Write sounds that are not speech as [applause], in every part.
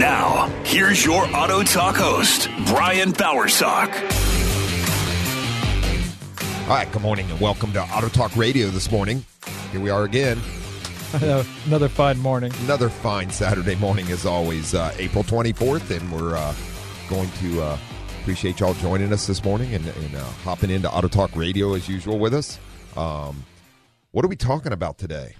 Now, here's your Auto Talk host, Brian Bowersock. All right, good morning and welcome to Auto Talk Radio this morning. Here we are again. [laughs] Another fine morning. Another fine Saturday morning, as always. Uh, April 24th, and we're uh, going to uh, appreciate y'all joining us this morning and, and uh, hopping into Auto Talk Radio as usual with us. Um, what are we talking about today?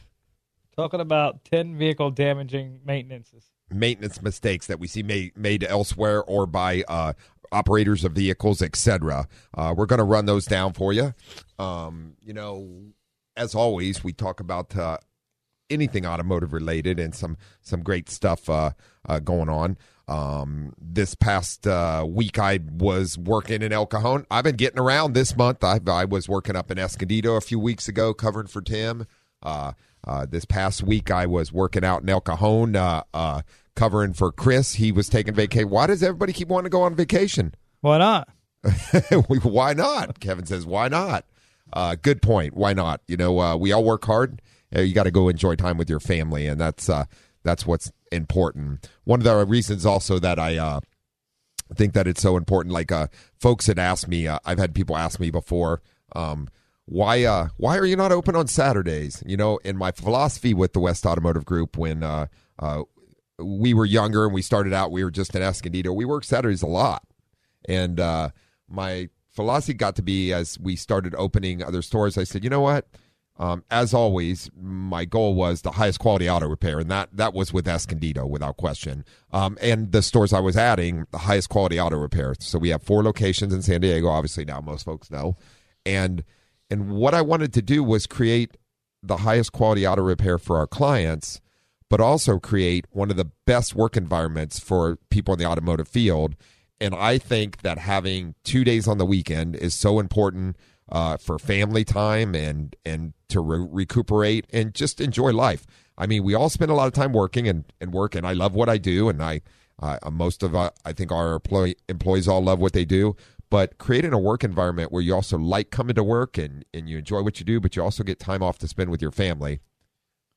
Talking about 10 vehicle damaging maintenances. Maintenance mistakes that we see made, elsewhere or by uh, operators of vehicles, etc. Uh, we're going to run those down for you. Um, you know, as always, we talk about uh, anything automotive related and some some great stuff uh, uh, going on. Um, this past uh, week, I was working in El Cajon. I've been getting around this month. I, I was working up in Escondido a few weeks ago, covering for Tim. Uh, this past week, I was working out in El Cajon, covering for Chris. He was taking vacation. Why does everybody keep wanting to go on vacation? Why not? [laughs] why not? Kevin says, why not? Uh, good point. Why not? You know, uh, we all work hard. Uh, you got to go enjoy time with your family, and that's uh, that's what's important. One of the reasons also that I uh, think that it's so important, like uh, folks had asked me, uh, I've had people ask me before, um, why uh, why are you not open on Saturdays? You know, in my philosophy with the West Automotive Group, when uh, uh, we were younger and we started out, we were just in Escondido. We worked Saturdays a lot, and uh, my philosophy got to be as we started opening other stores. I said, you know what? Um, as always, my goal was the highest quality auto repair, and that that was with Escondido without question. Um, and the stores I was adding, the highest quality auto repair. So we have four locations in San Diego. Obviously, now most folks know, and and what I wanted to do was create the highest quality auto repair for our clients, but also create one of the best work environments for people in the automotive field. And I think that having two days on the weekend is so important uh, for family time and and to re- recuperate and just enjoy life. I mean, we all spend a lot of time working and, and work, and I love what I do, and I uh, most of uh, I think our employee, employees all love what they do. But creating a work environment where you also like coming to work and, and you enjoy what you do, but you also get time off to spend with your family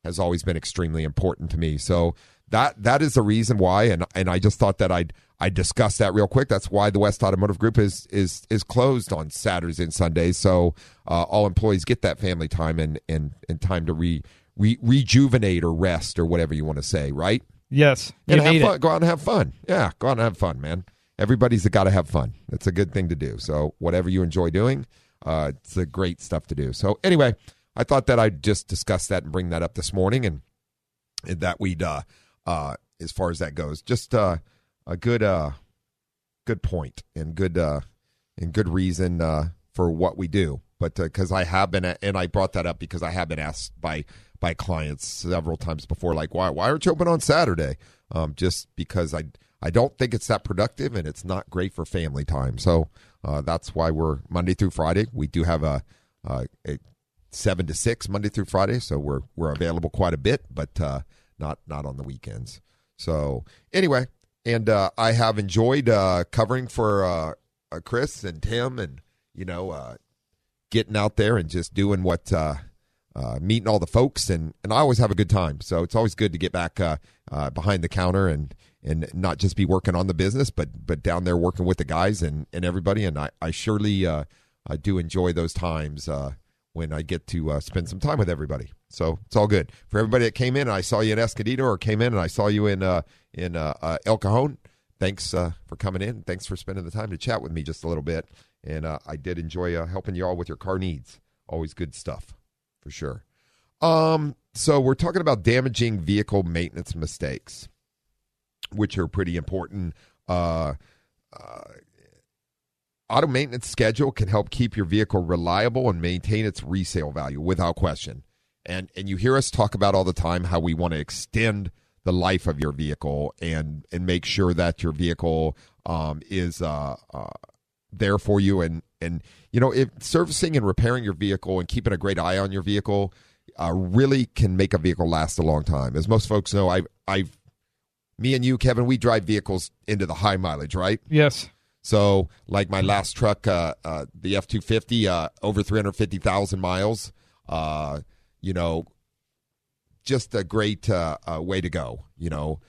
has always been extremely important to me. So that that is the reason why, and and I just thought that I'd I discuss that real quick. That's why the West Automotive Group is is is closed on Saturdays and Sundays, so uh, all employees get that family time and and and time to re, re rejuvenate or rest or whatever you want to say, right? Yes. And have fun. It. Go out and have fun. Yeah, go out and have fun, man. Everybody's got to have fun. It's a good thing to do. So whatever you enjoy doing, uh, it's a great stuff to do. So anyway, I thought that I'd just discuss that and bring that up this morning, and, that we'd uh, uh, as far as that goes, just uh, a good uh, good point and good uh, and good reason uh, for what we do. But because uh, I have been, and I brought that up because I have been asked by by clients several times before, like, why why aren't you open on Saturday? Um, just because I I don't think it's that productive and it's not great for family time. So uh, that's why we're Monday through Friday. We do have a, uh, a seven to six Monday through Friday, so we're we're available quite a bit, but uh, not not on the weekends. So anyway, and uh, I have enjoyed uh, covering for uh, uh, Chris and Tim, and you know, uh, getting out there and just doing what meeting all the folks, and and I always have a good time. So it's always good to get back behind the counter and and not just be working on the business, but but down there working with the guys and and everybody. And I I surely I do enjoy those times when I get to spend some time with everybody. So it's all good for everybody that came in. I saw you in Escondido, or came in and I saw you in uh, in uh, uh, El Cajon. Thanks uh, for coming in. Thanks for spending the time to chat with me just a little bit. And uh, I did enjoy uh, helping you all with your car needs. Always good stuff for sure. Um, so we're talking about damaging vehicle maintenance mistakes, which are pretty important. Auto maintenance schedule can help keep your vehicle reliable and maintain its resale value without question and and you hear us talk about all the time how we want to extend the life of your vehicle and and make sure that your vehicle um, is uh, uh, there for you and and you know if servicing and repairing your vehicle and keeping a great eye on your vehicle uh, really can make a vehicle last a long time. As most folks know, I I've me and you, Kevin, we drive vehicles into the high mileage, right? Yes. So, like my last truck, uh, uh, the F two fifty, uh, over three hundred fifty thousand miles. Uh, you know, just a great uh, way to go. You know,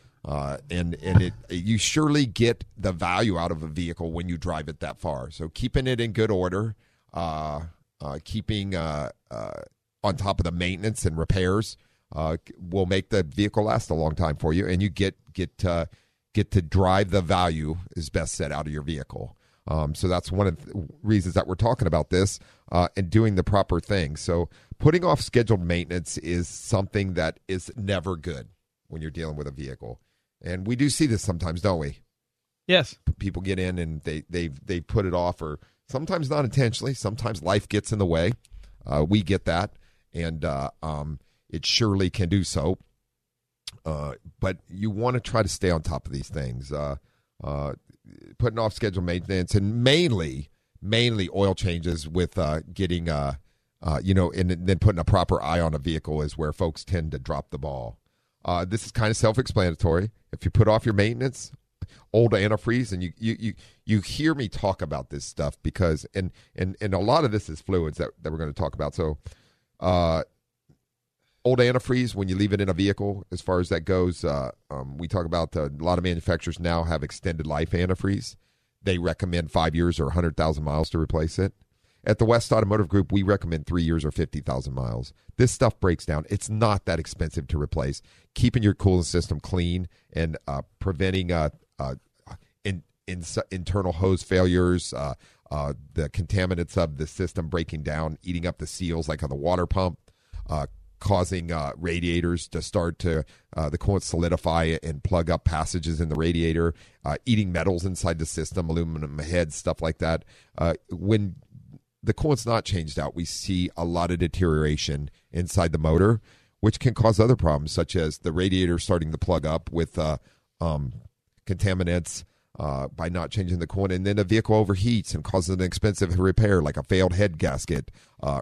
and and it you surely get the value out of a vehicle when you drive it that far. So keeping it in good order, keeping on top of the maintenance and repairs uh, will make the vehicle last a long time for you, and you get get uh, get to drive the value is best said out of your vehicle. Um, so that's one of the reasons that we're talking about this uh, and doing the proper thing. So putting off scheduled maintenance is something that is never good when you're dealing with a vehicle, and we do see this sometimes, don't we? Yes. People get in and they they they put it off, or sometimes not intentionally. Sometimes life gets in the way. Uh, we get that, and uh, um, it surely can do so. Uh, but you want to try to stay on top of these things. Uh, uh, putting off scheduled maintenance and mainly, mainly oil changes with uh, getting, uh, you know, and then putting a proper eye on a vehicle is where folks tend to drop the ball. This is kind of self-explanatory. If you put off your maintenance, old antifreeze, and you you you you hear me talk about this stuff because and and and a lot of this is fluids that that we're going to talk about. So, old antifreeze when you leave it in a vehicle as far as that goes uh, um, we talk about uh, a lot of manufacturers now have extended life antifreeze. They recommend five years or 100000 miles to replace it. At the west automotive group we recommend three years or 50000 miles. This stuff breaks down. It's not that expensive to replace. Keeping your cooling system clean and uh, preventing uh, uh, in, in, internal hose failures uh, the contaminants of the system breaking down eating up the seals like on the water pump causing uh, radiators to start to uh, the coolant solidify and plug up passages in the radiator, uh, eating metals inside the system, aluminum heads, stuff like that. Uh, when the coolant's not changed out, we see a lot of deterioration inside the motor, which can cause other problems, such as the radiator starting to plug up with uh, um, contaminants. Uh, by not changing the coolant, and then a vehicle overheats and causes an expensive repair, like a failed head gasket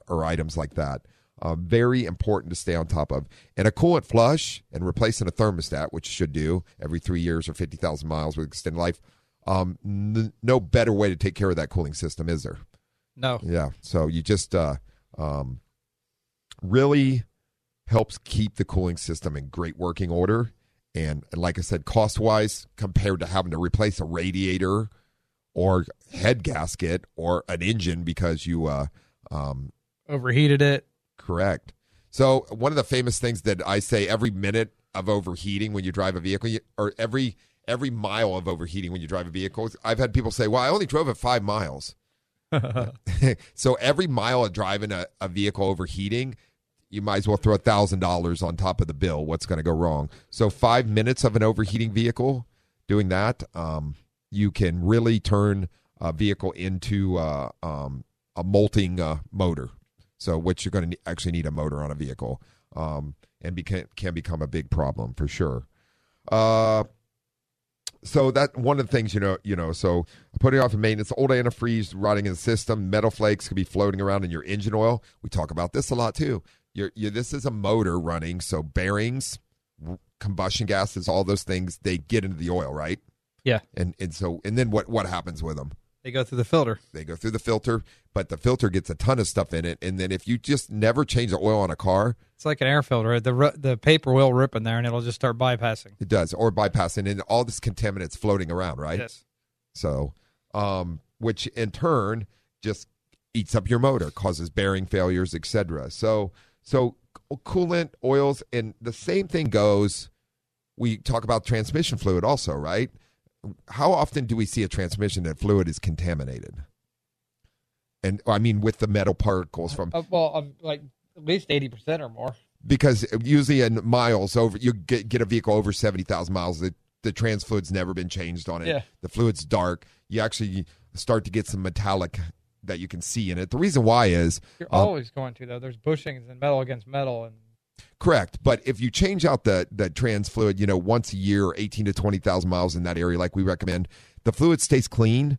or items like that. Uh, very important to stay on top of. And a coolant flush and replacing a thermostat, which should do every three years or 50,000 miles with extended life. Um, n- no better way to take care of that cooling system, is there? No. Yeah. So you just uh, um, really helps keep the cooling system in great working order. And, and like I said, cost wise, compared to having to replace a radiator or head gasket or an engine because you uh, um, overheated it Correct. So one of the famous things that I say every minute of overheating when you drive a vehicle, or every every mile of overheating when you drive a vehicle, I've had people say, "Well, I only drove it five miles." [laughs] so every mile of driving a, a vehicle overheating, you might as well throw a thousand dollars on top of the bill. What's going to go wrong? So five minutes of an overheating vehicle, doing that, um, you can really turn a vehicle into uh, um, a molting uh, motor. So, which you're going to actually need a motor on a vehicle, um, and beca- can become a big problem for sure. Uh, so that one of the things you know, you know, so putting off a maintenance, old antifreeze rotting in the system, metal flakes could be floating around in your engine oil. We talk about this a lot too. You're, you're, this is a motor running, so bearings, combustion gases, all those things they get into the oil, right? Yeah. And and so and then what what happens with them? They go through the filter. They go through the filter, but the filter gets a ton of stuff in it. And then if you just never change the oil on a car, it's like an air filter. The the paper will rip in there, and it'll just start bypassing. It does, or bypassing, and all this contaminants floating around, right? Yes. So, um, which in turn just eats up your motor, causes bearing failures, etc. So, so coolant, oils, and the same thing goes. We talk about transmission fluid also, right? How often do we see a transmission that fluid is contaminated? And I mean, with the metal particles from uh, well, um, like at least eighty percent or more. Because usually in miles over, you get, get a vehicle over seventy thousand miles. The the trans fluid's never been changed on it. Yeah. The fluid's dark. You actually start to get some metallic that you can see in it. The reason why is you're um, always going to though. There's bushings and metal against metal, and Correct, but if you change out the the trans fluid, you know, once a year, eighteen to twenty thousand miles in that area, like we recommend, the fluid stays clean,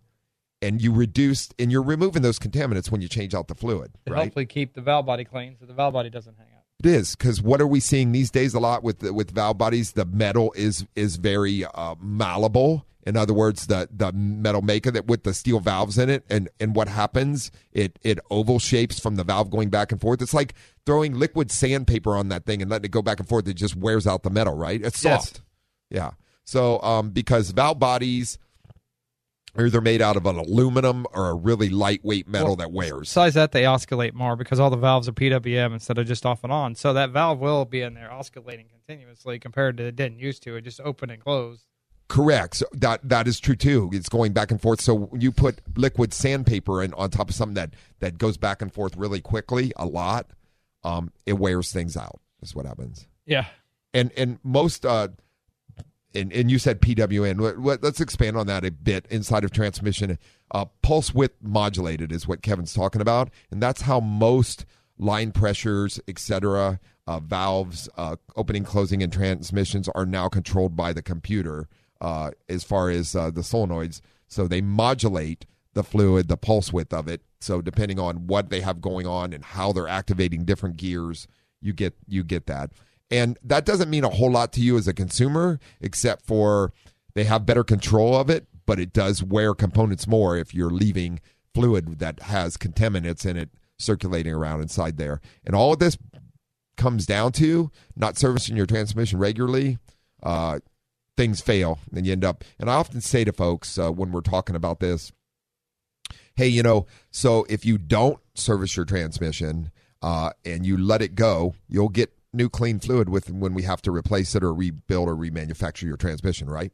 and you reduce and you're removing those contaminants when you change out the fluid, right? hopefully keep the valve body clean so the valve body doesn't hang. It is because what are we seeing these days a lot with the, with valve bodies? The metal is is very uh, malleable. In other words, the the metal maker that with the steel valves in it, and and what happens? It it oval shapes from the valve going back and forth. It's like throwing liquid sandpaper on that thing and letting it go back and forth. It just wears out the metal, right? It's Yes. soft. Yeah. So um, because valve bodies are either made out of an aluminum or a really lightweight metal Well, that wears. Besides that, they oscillate more because all the valves are PWM instead of just off and on. So that valve will be in there oscillating continuously compared to it didn't used to. It just open and close. Correct. So that that is true too. It's going back and forth. So you put liquid sandpaper in on top of something that that goes back and forth really quickly, a lot, um, it wears things out. Is what happens. Yeah. And and most uh, and and you said PWM. Let's expand on that a bit. Inside of transmission, uh, pulse width modulated is what Kevin's talking about, and that's how most line pressures, etc., uh, valves, uh, opening, closing, and transmissions are now controlled by the computer. Uh, as far as uh, the solenoids, so they modulate the fluid, the pulse width of it. So depending on what they have going on and how they're activating different gears, you get you get that. And that doesn't mean a whole lot to you as a consumer, except for they have better control of it, but it does wear components more if you're leaving fluid that has contaminants in it circulating around inside there. And all of this comes down to not servicing your transmission regularly. Uh, things fail, and you end up. And I often say to folks uh, when we're talking about this, hey, you know, so if you don't service your transmission uh, and you let it go, you'll get new clean fluid with when we have to replace it or rebuild or remanufacture your transmission, right?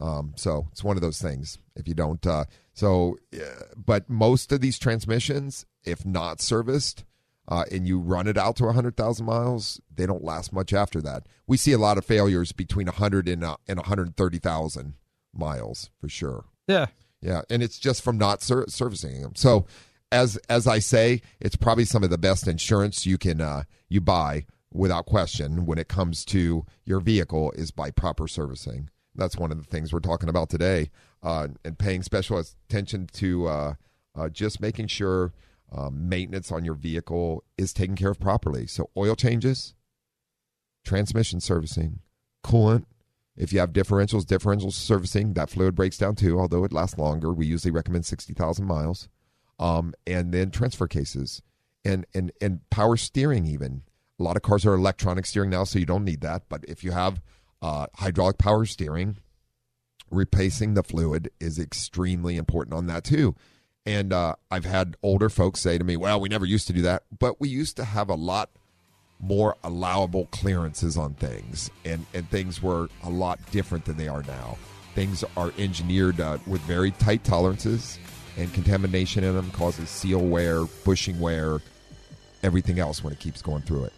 Um, so it's one of those things. If you don't, uh, so, uh, but most of these transmissions, if not serviced, uh, and you run it out to 100,000 miles, they don't last much after that. We see a lot of failures between 100 and, uh, and 130,000 miles for sure. Yeah. Yeah, and it's just from not ser- servicing them. So, as as I say, it's probably some of the best insurance you can uh, you buy without question when it comes to your vehicle is by proper servicing. That's one of the things we're talking about today, uh, and paying special attention to uh, uh, just making sure um, maintenance on your vehicle is taken care of properly. So, oil changes, transmission servicing, coolant. If you have differentials, differential servicing, that fluid breaks down too, although it lasts longer. We usually recommend 60,000 miles. Um, and then transfer cases and, and, and power steering, even. A lot of cars are electronic steering now, so you don't need that. But if you have uh, hydraulic power steering, replacing the fluid is extremely important on that too. And uh, I've had older folks say to me, well, we never used to do that, but we used to have a lot more allowable clearances on things, and, and things were a lot different than they are now. Things are engineered uh, with very tight tolerances, and contamination in them causes seal wear, bushing wear, everything else when it keeps going through it.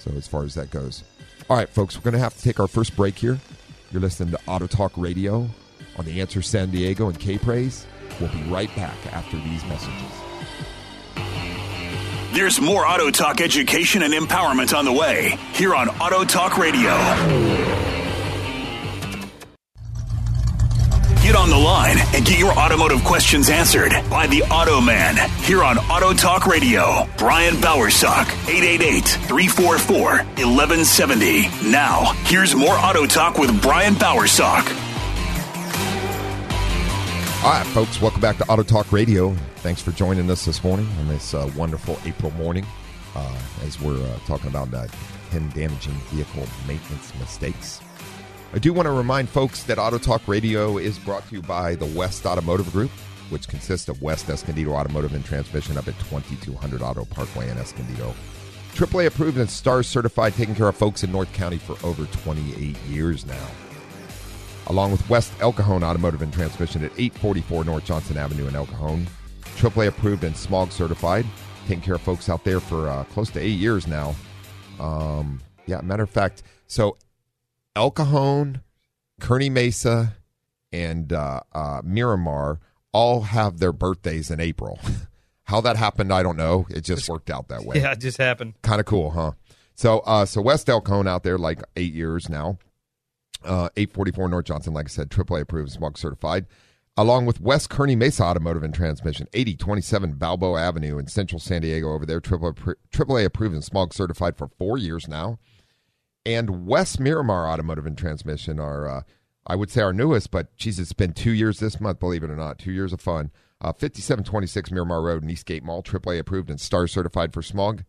So, as far as that goes. All right, folks, we're going to have to take our first break here. You're listening to Auto Talk Radio on the Answer San Diego and K Praise. We'll be right back after these messages. There's more Auto Talk education and empowerment on the way here on Auto Talk Radio. Get on the line and get your automotive questions answered by the Auto Man here on Auto Talk Radio. Brian Bowersock, 888-344-1170. Now, here's more Auto Talk with Brian Bowersock. All right, folks, welcome back to Auto Talk Radio. Thanks for joining us this morning on this uh, wonderful April morning uh, as we're uh, talking about uh, 10 damaging vehicle maintenance mistakes. I do want to remind folks that Auto Talk Radio is brought to you by the West Automotive Group, which consists of West Escondido Automotive and Transmission up at 2200 Auto Parkway in Escondido. AAA approved and STAR certified, taking care of folks in North County for over 28 years now along with West El Cajon Automotive and Transmission at 844 North Johnson Avenue in El Cajon. AAA approved and smog certified. Taking care of folks out there for uh, close to eight years now. Um, yeah, matter of fact, so El Cajon, Kearny Mesa, and uh, uh, Miramar all have their birthdays in April. [laughs] How that happened, I don't know. It just worked out that way Yeah, it just happened. kind of cool, huh? So, uh, so West El Cajon out there like eight years now. Uh, 844 North Johnson, like I said, AAA approved, smog certified. Along with West Kearny Mesa Automotive and Transmission, 8027 Balboa Avenue in Central San Diego over there, AAA, AAA approved and smog certified for four years now. And West Miramar Automotive and Transmission are, uh, I would say, our newest, but geez, it's been two years this month, believe it or not. Two years of fun. Uh, 5726 Miramar Road Eastgate Mall, AAA approved and star certified for smog.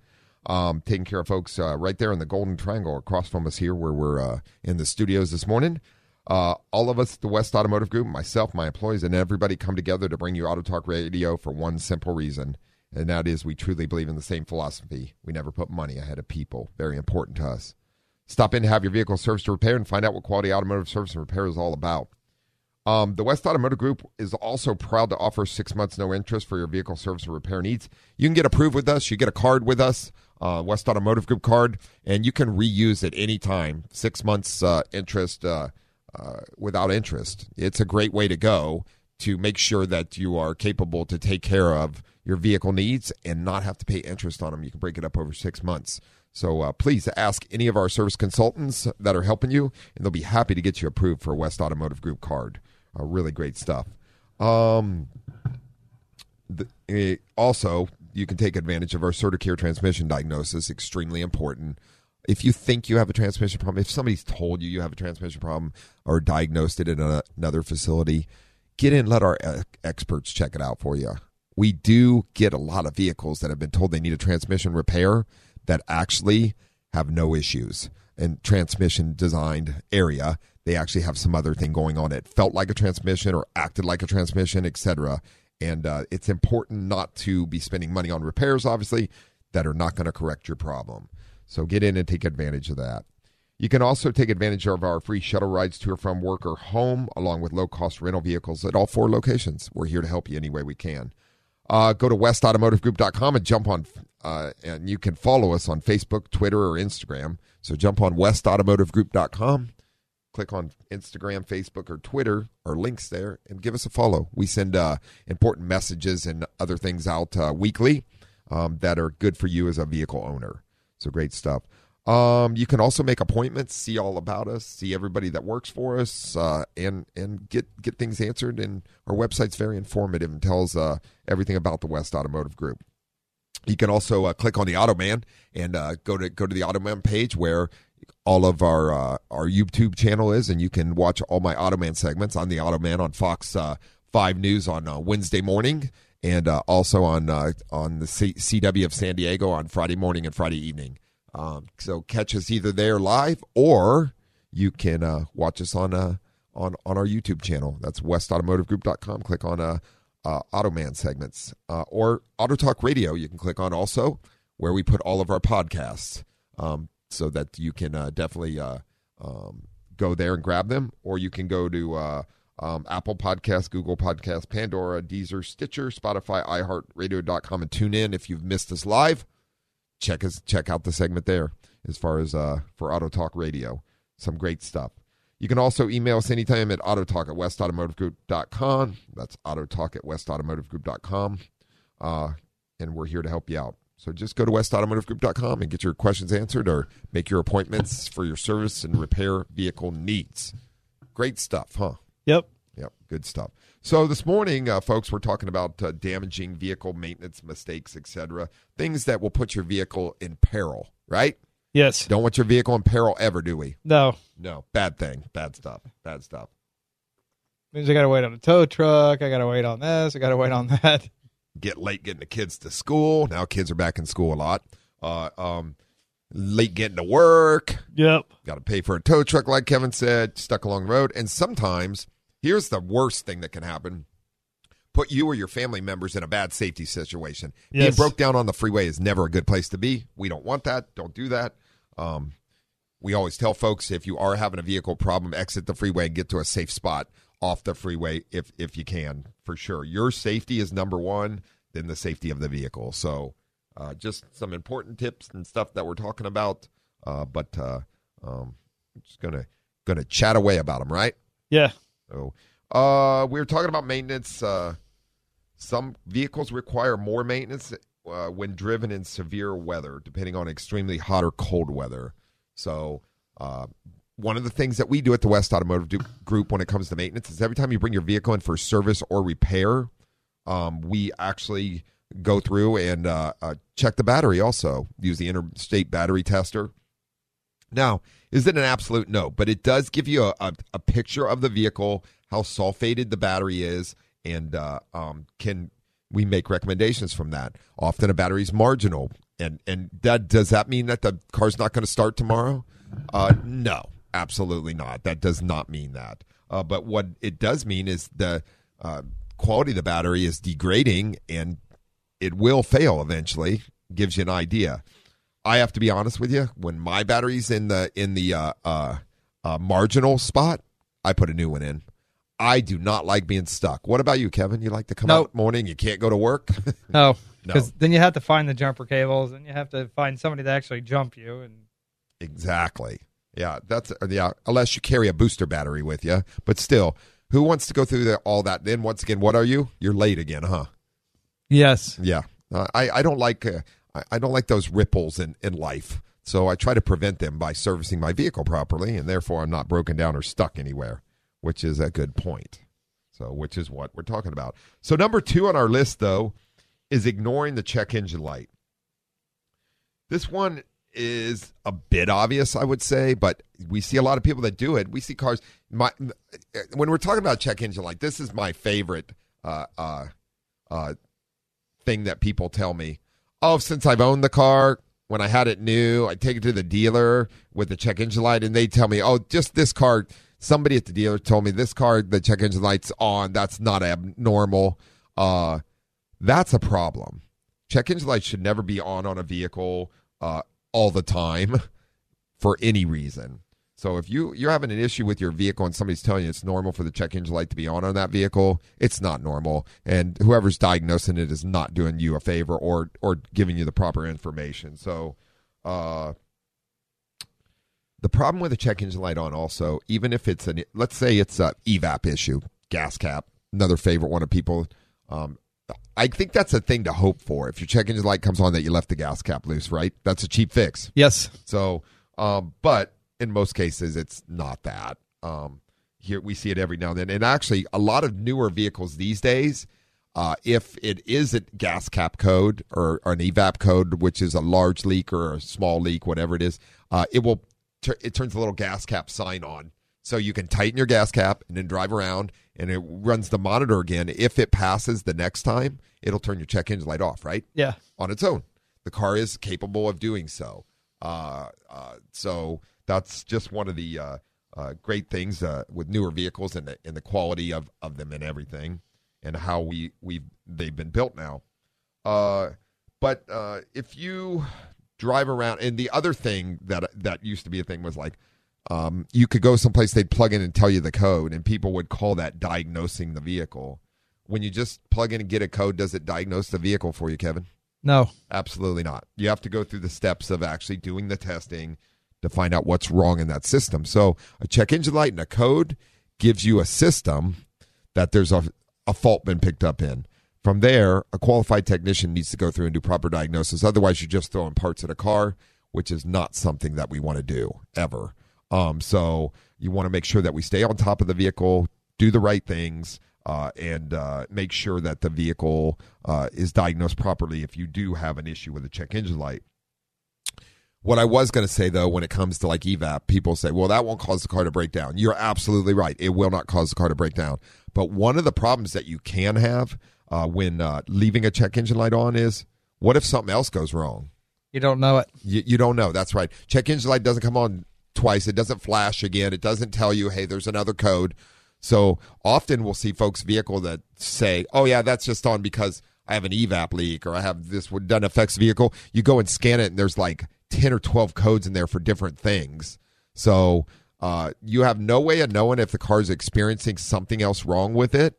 Um, taking care of folks uh, right there in the Golden Triangle across from us here where we're uh, in the studios this morning. Uh, all of us, the West Automotive Group, myself, my employees, and everybody come together to bring you Auto Talk Radio for one simple reason, and that is we truly believe in the same philosophy. We never put money ahead of people. Very important to us. Stop in to have your vehicle serviced or repaired and find out what quality automotive service and repair is all about. Um, the West Automotive Group is also proud to offer six months no interest for your vehicle service and repair needs. You can get approved with us. You get a card with us, uh, West Automotive Group card, and you can reuse it anytime. Six months uh, interest uh, uh, without interest. It's a great way to go to make sure that you are capable to take care of your vehicle needs and not have to pay interest on them. You can break it up over six months. So uh, please ask any of our service consultants that are helping you, and they'll be happy to get you approved for a West Automotive Group card. Uh, really great stuff. Um, the, eh, also, you can take advantage of our Certicare transmission diagnosis. Extremely important. If you think you have a transmission problem, if somebody's told you you have a transmission problem or diagnosed it in a, another facility, get in. Let our uh, experts check it out for you. We do get a lot of vehicles that have been told they need a transmission repair that actually have no issues and transmission designed area. They actually have some other thing going on. It felt like a transmission or acted like a transmission etc and uh, it's important not to be spending money on repairs obviously that are not going to correct your problem. So get in and take advantage of that. You can also take advantage of our free shuttle rides to or from work or home along with low cost rental vehicles at all four locations. We're here to help you any way we can uh, go to westautomotivegroup.com and jump on, uh, and you can follow us on Facebook, Twitter, or Instagram. So jump on westautomotivegroup.com, click on Instagram, Facebook, or Twitter, or links there, and give us a follow. We send uh, important messages and other things out uh, weekly um, that are good for you as a vehicle owner. So great stuff. Um, you can also make appointments, see all about us, see everybody that works for us, uh, and and get get things answered. And our website's very informative and tells uh, everything about the West Automotive Group. You can also uh, click on the Automan and uh, go to go to the Automan page where all of our uh, our YouTube channel is, and you can watch all my Automan segments on the Automan on Fox uh, Five News on Wednesday morning, and also on on the C- CW of San Diego on Friday morning and Friday evening. Um, so catch us either there live or you can uh, watch us on uh, on on our YouTube channel. That's westautomotivegroup.com. Click on uh, uh, Automan segments uh, or Auto Talk Radio. You can click on also where we put all of our podcasts, um, so that you can uh, definitely uh, um, go there and grab them, or you can go to uh, um, Apple Podcasts, Google Podcasts, Pandora, Deezer, Stitcher, Spotify, iHeartRadio.com, and tune in if you've missed us live check us check out the segment there as far as uh, for Auto Talk Radio. Some great stuff. You can also email us anytime at autotalk at westautomotivegroup.com. That's autotalk at westautomotivegroup.com. Uh, and we're here to help you out. So just go to westautomotivegroup.com and get your questions answered or make your appointments for your service and repair vehicle needs. Great stuff, huh? Yep. Yep, good stuff. So this morning, uh, folks, we're talking about uh, damaging vehicle maintenance mistakes, etc. Things that will put your vehicle in peril, right? Yes. Don't want your vehicle in peril ever, do we? No. No. Bad thing. Bad stuff. Bad stuff. Means I got to wait on a tow truck. I got to wait on this. I got to wait on that. Get late getting the kids to school. Now kids are back in school a lot. Uh, um, late getting to work. Yep. Got to pay for a tow truck, like Kevin said, stuck along the road. And sometimes Here's the worst thing that can happen put you or your family members in a bad safety situation. Yes. Being broke down on the freeway is never a good place to be. We don't want that. Don't do that. Um, we always tell folks if you are having a vehicle problem, exit the freeway and get to a safe spot off the freeway if if you can, for sure. Your safety is number one, then the safety of the vehicle. So, uh, just some important tips and stuff that we're talking about. Uh, but uh, um, just gonna gonna chat away about them, right? Yeah. So, uh, we were talking about maintenance. Uh, some vehicles require more maintenance uh, when driven in severe weather, depending on extremely hot or cold weather. So, uh, one of the things that we do at the West Automotive du- Group when it comes to maintenance is every time you bring your vehicle in for service or repair, um, we actually go through and uh, uh, check the battery. Also, use the interstate battery tester. Now, is it an absolute no? But it does give you a, a, a picture of the vehicle, how sulfated the battery is, and uh, um, can we make recommendations from that? Often a battery's marginal, and and that does that mean that the car's not going to start tomorrow? Uh, no, absolutely not. That does not mean that. Uh, but what it does mean is the uh, quality of the battery is degrading, and it will fail eventually. Gives you an idea. I have to be honest with you. When my battery's in the in the uh, uh, uh, marginal spot, I put a new one in. I do not like being stuck. What about you, Kevin? You like to come Nope. out morning, you can't go to work. [laughs] No, No. because then you have to find the jumper cables, and you have to find somebody to actually jump you. And exactly. Yeah, that's yeah. Unless you carry a booster battery with you, but still, who wants to go through the, all that? Then once again, what are you? You're late again, huh? yes, Yeah, uh, I I don't like uh, I, I don't like those ripples in in life. So I try to prevent them by servicing my vehicle properly, and therefore I'm not broken down or stuck anywhere, which is a good point. So, which is what we're talking about. So, number two on our list, though, is ignoring the check engine light. This one is a bit obvious, I would say, but we see a lot of people that do it. We see cars. My when we're talking about check engine light, this is my favorite uh, uh, uh, thing that people tell me. Oh, since I've owned the car, when I had it new, I take it to the dealer with the check engine light, and they tell me, "Oh, just this car." Somebody at the dealer told me this car, the check engine light's on. That's not abnormal. Uh, that's a problem. Check engine light should never be on on a vehicle uh, all the time [laughs] for any reason. So if you you're having an issue with your vehicle and somebody's telling you it's normal for the check engine light to be on on that vehicle, it's not normal, and whoever's diagnosing it is not doing you a favor or or giving you the proper information. So, uh, the problem with a check engine light on also, even if it's an let's say it's a evap issue, gas cap, another favorite one of people. Um, I think that's a thing to hope for. If your check engine light comes on, that you left the gas cap loose, right? That's a cheap fix. yes, So, um, but in most cases, it's not that. Um, here we see it every now and then, and actually, a lot of newer vehicles these days, uh, if it is a gas cap code or, or an evap code, which is a large leak or a small leak, whatever it is, uh, it will tur it turns a little gas cap sign on, so you can tighten your gas cap and then drive around, and it runs the monitor again. If it passes the next time, it'll turn your check engine light off, right? yeah, on its own. The car is capable of doing so. Uh, uh, so that's just one of the uh, uh, great things uh, with newer vehicles and the, and the quality of, of them and everything, and how we we they've been built now. Uh, but uh, if you drive around, and the other thing that that used to be a thing was like. Um, you could go someplace they'd plug in and tell you the code, and people would call that diagnosing the vehicle. When you just plug in and get a code, does it diagnose the vehicle for you, Kevin? no, Absolutely not. You have to go through the steps of actually doing the testing to find out what's wrong in that system. So a check engine light and a code gives you a system that there's a, a fault been picked up in. From there, a qualified technician needs to go through and do proper diagnosis. Otherwise, you're just throwing parts at a car, which is not something that we want to do ever. Um, so you want to make sure that we stay on top of the vehicle, do the right things, uh, and uh, make sure that the vehicle uh, is diagnosed properly if you do have an issue with a check engine light. What I was going to say though, when it comes to like evap, people say, "Well, that won't cause the car to break down." You're absolutely right; it will not cause the car to break down. But one of the problems that you can have uh, when uh, leaving a check engine light on is, what if something else goes wrong? you don't know it. You, you don't know. That's right. Check engine light doesn't come on twice. It doesn't flash again. It doesn't tell you, hey, there's another code. So often we'll see folks' vehicle that say, oh, yeah, that's just on because I have an evap leak or I have this doesn't affects vehicle. You go and scan it, and there's like 10 or 12 codes in there for different things. So uh, you have no way of knowing if the car is experiencing something else wrong with it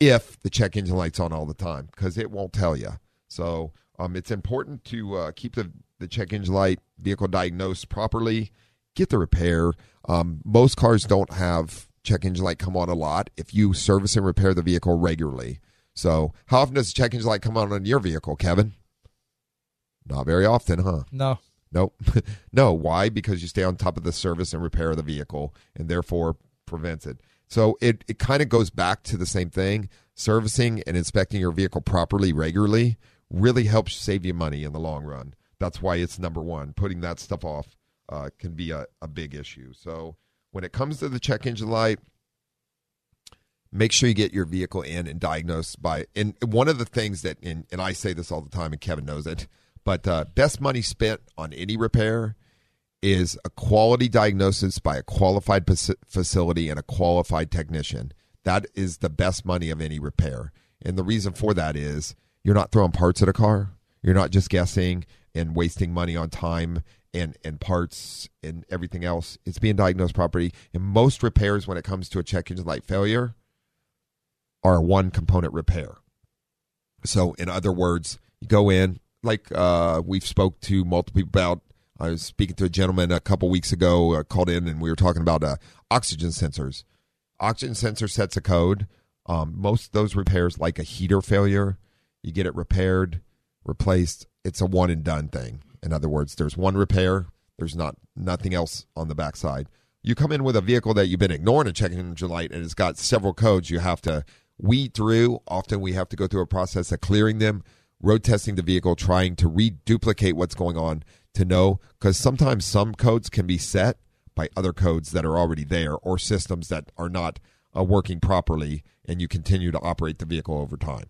if the check engine light's on all the time because it won't tell you. So um, it's important to uh, keep the, the check engine light vehicle diagnosed properly, get the repair. Um, most cars don't have check engine light come on a lot if you service and repair the vehicle regularly. So how often does the check engine light come on on your vehicle, Kevin? Not very often, huh? No. Nope. [laughs] no. Why? Because you stay on top of the service and repair of the vehicle and therefore prevents it. So it, it kind of goes back to the same thing. Servicing and inspecting your vehicle properly regularly really helps save you money in the long run. That's why it's number one. Putting that stuff off uh, can be a, a big issue. So when it comes to the check engine light, make sure you get your vehicle in and diagnosed by and one of the things that and, and i say this all the time and kevin knows it but uh, best money spent on any repair is a quality diagnosis by a qualified facility and a qualified technician. That is the best money of any repair. And the reason for that is you're not throwing parts at a car. You're not just guessing and wasting money on time and and parts and everything else. It's being diagnosed properly. And most repairs when it comes to a check engine light failure are one component repair. So, in other words, you go in, like uh, we've spoke to multiple people about. I was speaking to a gentleman a couple weeks ago, uh, called in, and we were talking about uh, oxygen sensors. Oxygen sensor sets a code. Um, most those repairs, like a heater failure, you get it repaired, replaced. It's a one and done thing. In other words, there's one repair. There's not nothing else on the backside. You come in with a vehicle that you've been ignoring a check engine light, and it's got several codes you have to weed through. Often we have to go through a process of clearing them, road testing the vehicle, trying to reduplicate what's going on to know because sometimes some codes can be set by other codes that are already there or systems that are not uh, working properly and you continue to operate the vehicle over time.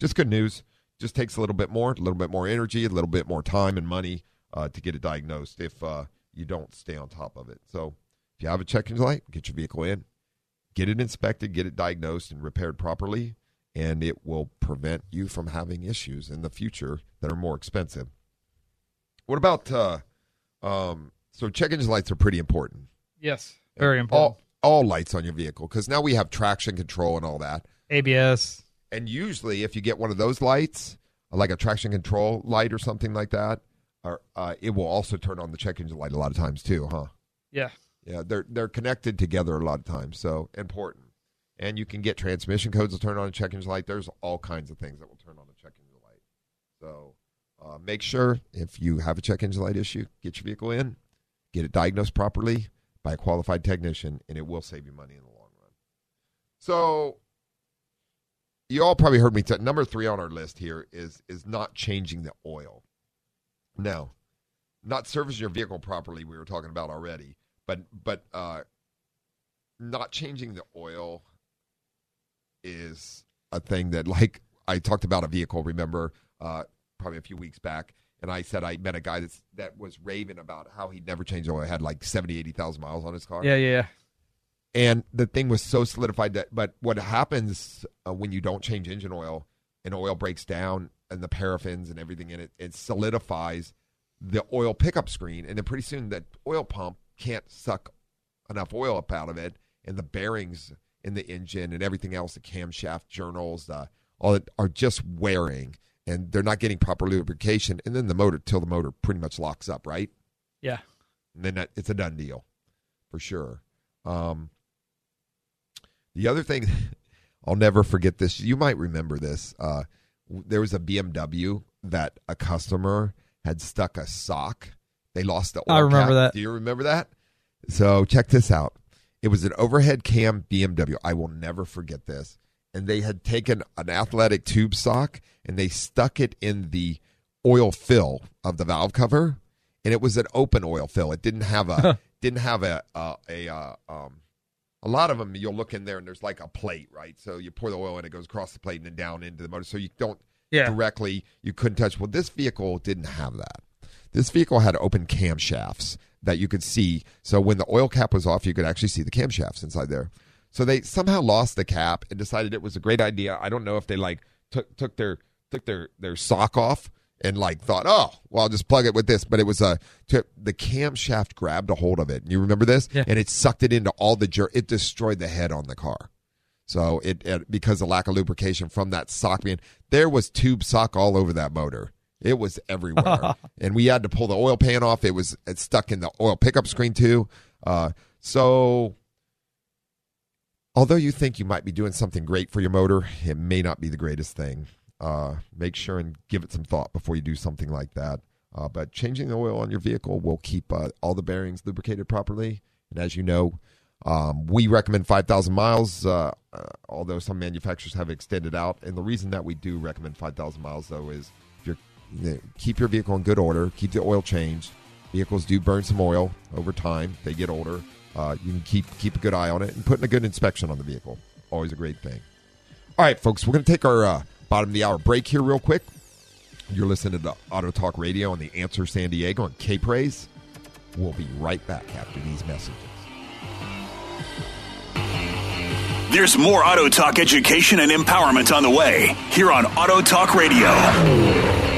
Just good news. Just takes a little bit more, a little bit more energy, a little bit more time and money uh, to get it diagnosed if uh, you don't stay on top of it. So if you have a check engine light, get your vehicle in, get it inspected, get it diagnosed and repaired properly, and it will prevent you from having issues in the future that are more expensive. What about uh, um, so check engine lights are pretty important. Yes, very important. All, all lights on your vehicle because now we have traction control and all that. ABS. And usually, if you get one of those lights, like a traction control light or something like that, or, uh, it will also turn on the check engine light a lot of times too, huh? Yeah. Yeah, they're they're connected together a lot of times, so important. And you can get transmission codes to turn on a check engine light. There's all kinds of things that will turn on a check engine light. So uh, make sure if you have a check engine light issue, get your vehicle in, get it diagnosed properly by a qualified technician, and it will save you money in the long run. So you all probably heard me. T- number three on our list here is is not changing the oil. Now, not servicing your vehicle properly. We were talking about already but but uh, not changing the oil is a thing that like I talked about a vehicle. Remember, uh, probably a few weeks back, and I said I met a guy that's that was raving about how he'd never changed oil. Had like 70, 80,000 miles on his car. Yeah, yeah. And the thing was so solidified that. But what happens uh, when you don't change engine oil and oil breaks down and the paraffins and everything in it, it solidifies the oil pickup screen, and then pretty soon that oil pump can't suck enough oil up out of it, and the bearings in the engine and everything else, the camshaft journals, the all that are just wearing, and they're not getting proper lubrication, and then the motor till the motor pretty much locks up, right? Yeah. And then that, it's a done deal, for sure. Um, the other thing, [laughs] I'll never forget this. You might remember this. Uh, there was a BMW that a customer had stuck a sock they lost the oil I remember cap. that. Do you remember that? So check this out. It was an overhead cam BMW. I will never forget this. And they had taken an athletic tube sock and they stuck it in the oil fill of the valve cover, and it was an open oil fill. It didn't have a didn't have a a, a uh, um, a lot of them. You'll look in there and there's like a plate, right? So you pour the oil and it goes across the plate and then down into the motor. So you don't yeah. directly you couldn't touch. Well, this vehicle didn't have that. This vehicle had open camshafts that you could see. So when the oil cap was off, you could actually see the camshafts inside there. So they somehow lost the cap and decided it was a great idea. I don't know if they like took took their took their their sock off and like thought, oh, well, I'll just plug it with this. But it was a to, the camshaft grabbed a hold of it. You remember this? Yeah. And it sucked it into all the jerk. It destroyed the head on the car. So it, it because of lack of lubrication from that sock being there was tube sock all over that motor. It was everywhere, [laughs] and we had to pull the oil pan off. It was it stuck in the oil pickup screen too. Uh, so, although you think you might be doing something great for your motor, it may not be the greatest thing. uh, make sure and give it some thought before you do something like that. Uh, but changing the oil on your vehicle will keep uh, all the bearings lubricated properly. And as you know, um, we recommend 5,000 miles, uh, uh, although some manufacturers have extended out. And the reason that we do recommend 5,000 miles, though, is keep your vehicle in good order, keep the oil changed. Vehicles do burn some oil over time; they get older. Uh, you can keep keep a good eye on it and putting a good inspection on the vehicle. Always a great thing. All right, folks, we're going to take our uh, bottom of the hour break here real quick. You're listening to Auto Talk Radio on the Answer San Diego and K Praise. We'll be right back after these messages. There's more Auto Talk education and empowerment on the way here on Auto Talk Radio.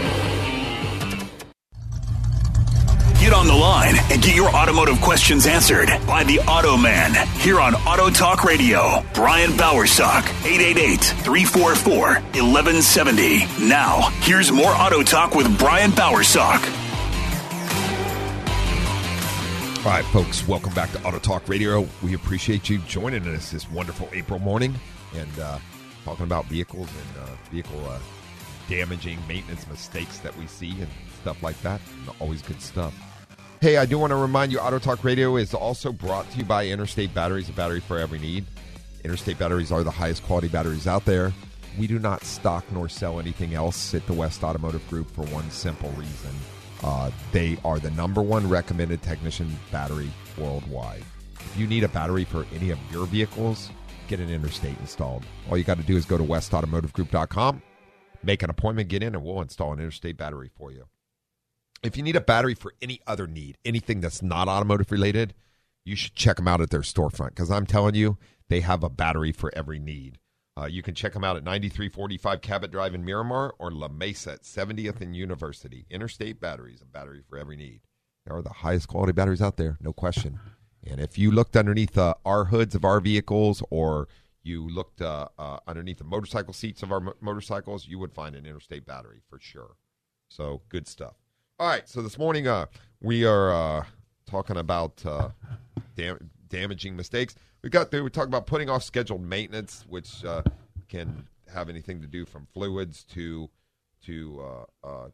Get on the line and get your automotive questions answered by the Auto Man here on Auto Talk Radio. Brian Bowersock, 888-344-1170. Now, here's more Auto Talk with Brian Bowersock. All right, folks, welcome back to Auto Talk Radio. We appreciate you joining us this wonderful April morning and uh, talking about vehicles and uh, vehicle uh, damaging maintenance mistakes that we see and stuff like that. Always good stuff. Hey, I do want to remind you Auto Talk Radio is also brought to you by Interstate Batteries, a battery for every need. Interstate batteries are the highest quality batteries out there. We do not stock nor sell anything else at the West Automotive Group for one simple reason uh, they are the number one recommended technician battery worldwide. If you need a battery for any of your vehicles, get an Interstate installed. All you got to do is go to westautomotivegroup.com, make an appointment, get in, and we'll install an Interstate battery for you. If you need a battery for any other need, anything that's not automotive related, you should check them out at their storefront because I'm telling you, they have a battery for every need. Uh, you can check them out at 9345 Cabot Drive in Miramar or La Mesa at 70th and University. Interstate Batteries, a battery for every need. They are the highest quality batteries out there, no question. And if you looked underneath uh, our hoods of our vehicles or you looked uh, uh underneath the motorcycle seats of our mo- motorcycles, you would find an Interstate battery for sure. So good stuff. All right, so this morning uh, we are uh, talking about dam- damaging mistakes we got there. We talked about putting off scheduled maintenance, which uh, can have anything to do from fluids to to uh, uh,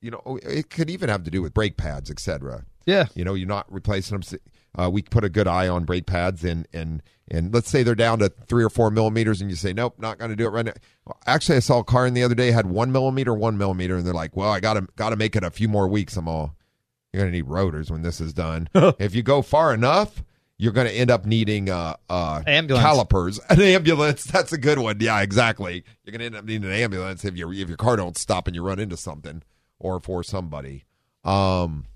you know it could even have to do with brake pads, etc. Yeah, you know you're not replacing them. Uh, we put a good eye on brake pads and and and let's say they're down to three or four millimeters, and you say nope, not going to do it right now. Actually, I saw a car in the other day had one millimeter, one millimeter, and they're like, well, I got to got to make it a few more weeks. I'm all you're going to need rotors when this is done. [laughs] if you go far enough you're going to end up needing uh, uh, ambulance. calipers, [laughs] an ambulance. That's a good one. Yeah, exactly. You're going to end up needing an ambulance if your if your car don't stop and you run into something or for somebody. Um,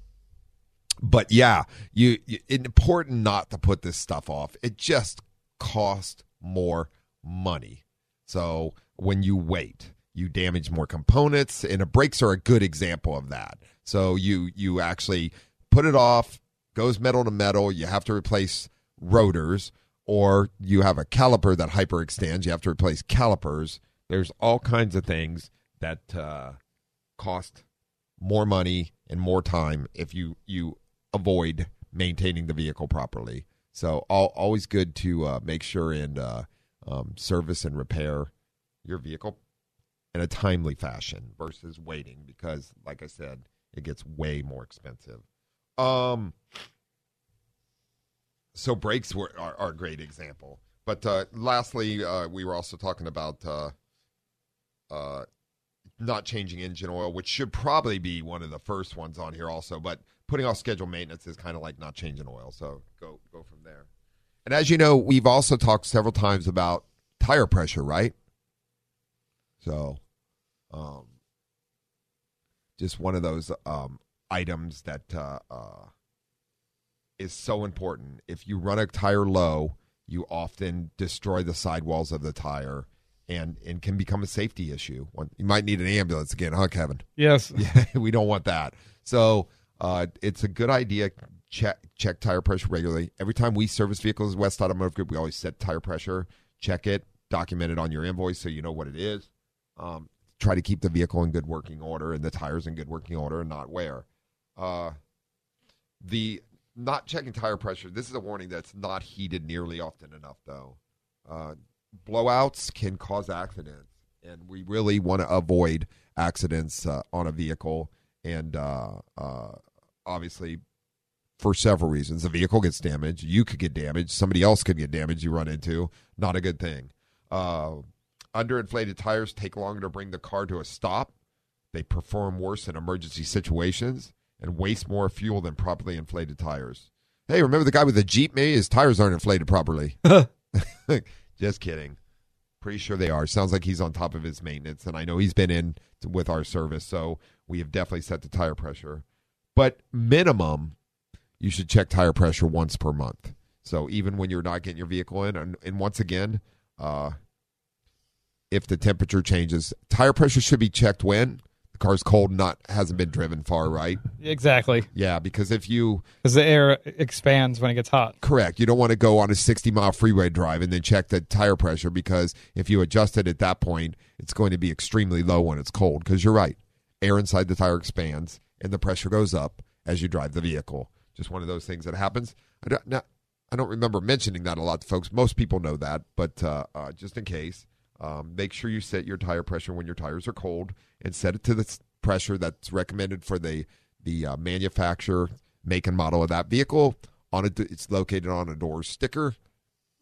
but yeah, you, you important not to put this stuff off. It just costs more money. So when you wait, you damage more components, and brakes are a good example of that. So you you actually put it off goes metal to metal, you have to replace rotors, or you have a caliper that hyperextends, you have to replace calipers. There's all kinds of things that uh, cost more money and more time if you you avoid maintaining the vehicle properly. So all, always good to uh, make sure and uh, um, service and repair your vehicle in a timely fashion versus waiting because, like I said, it gets way more expensive. Um, so brakes were are, are, a great example. But uh, lastly, uh, we were also talking about uh, uh, not changing engine oil, which should probably be one of the first ones on here also. But putting off scheduled maintenance is kind of like not changing oil. So go go from there. And as you know, we've also talked several times about tire pressure, right? So, um, just one of those um, items that uh, uh, is so important. If you run a tire low, you often destroy the sidewalls of the tire and and can become a safety issue. You might need an ambulance again, huh, Kevin? Yes. Yeah, [laughs] we don't want that. So uh, it's a good idea. Check check tire pressure regularly. Every time we service vehicles, at West Automotive Group, we always set tire pressure. Check it, document it on your invoice so you know what it is. Um, try to keep the vehicle in good working order and the tires in good working order and not wear. Uh, the not checking tire pressure. This is a warning that's not heeded nearly often enough, though. Uh, blowouts can cause accidents. and we really want to avoid accidents uh, on a vehicle, and uh, uh, obviously for several reasons. The vehicle gets damaged, you could get damaged, somebody else could get damaged. You run into not a good thing. Uh, underinflated tires take longer to bring the car to a stop. They perform worse in emergency situations and waste more fuel than properly inflated tires. Hey, remember the guy with the Jeep? Maybe his tires aren't inflated properly. [laughs] [laughs] Just kidding. Pretty sure they are. Sounds like he's on top of his maintenance, and I know he's been in with our service, so we have definitely set the tire pressure. But minimum, you should check tire pressure once per month. So even when you're not getting your vehicle in, and, and once again, uh, if the temperature changes, tire pressure should be checked when the car's cold, not hasn't been driven far, right? Exactly, Yeah, because if you because the air expands when it gets hot. Correct. You don't want to go on a 60 mile freeway drive and then check the tire pressure because if you adjust it at that point, it's going to be extremely low when it's cold. Because you're right. Air inside the tire expands and the pressure goes up as you drive the vehicle. Just one of those things that happens. I don't, I don't remember mentioning that a lot to folks. Most people know that, but uh, uh, just in case, um, make sure you set your tire pressure when your tires are cold and set it to the pressure that's recommended for the the uh, manufacturer, make and model of that vehicle. On it, it's located on a door sticker.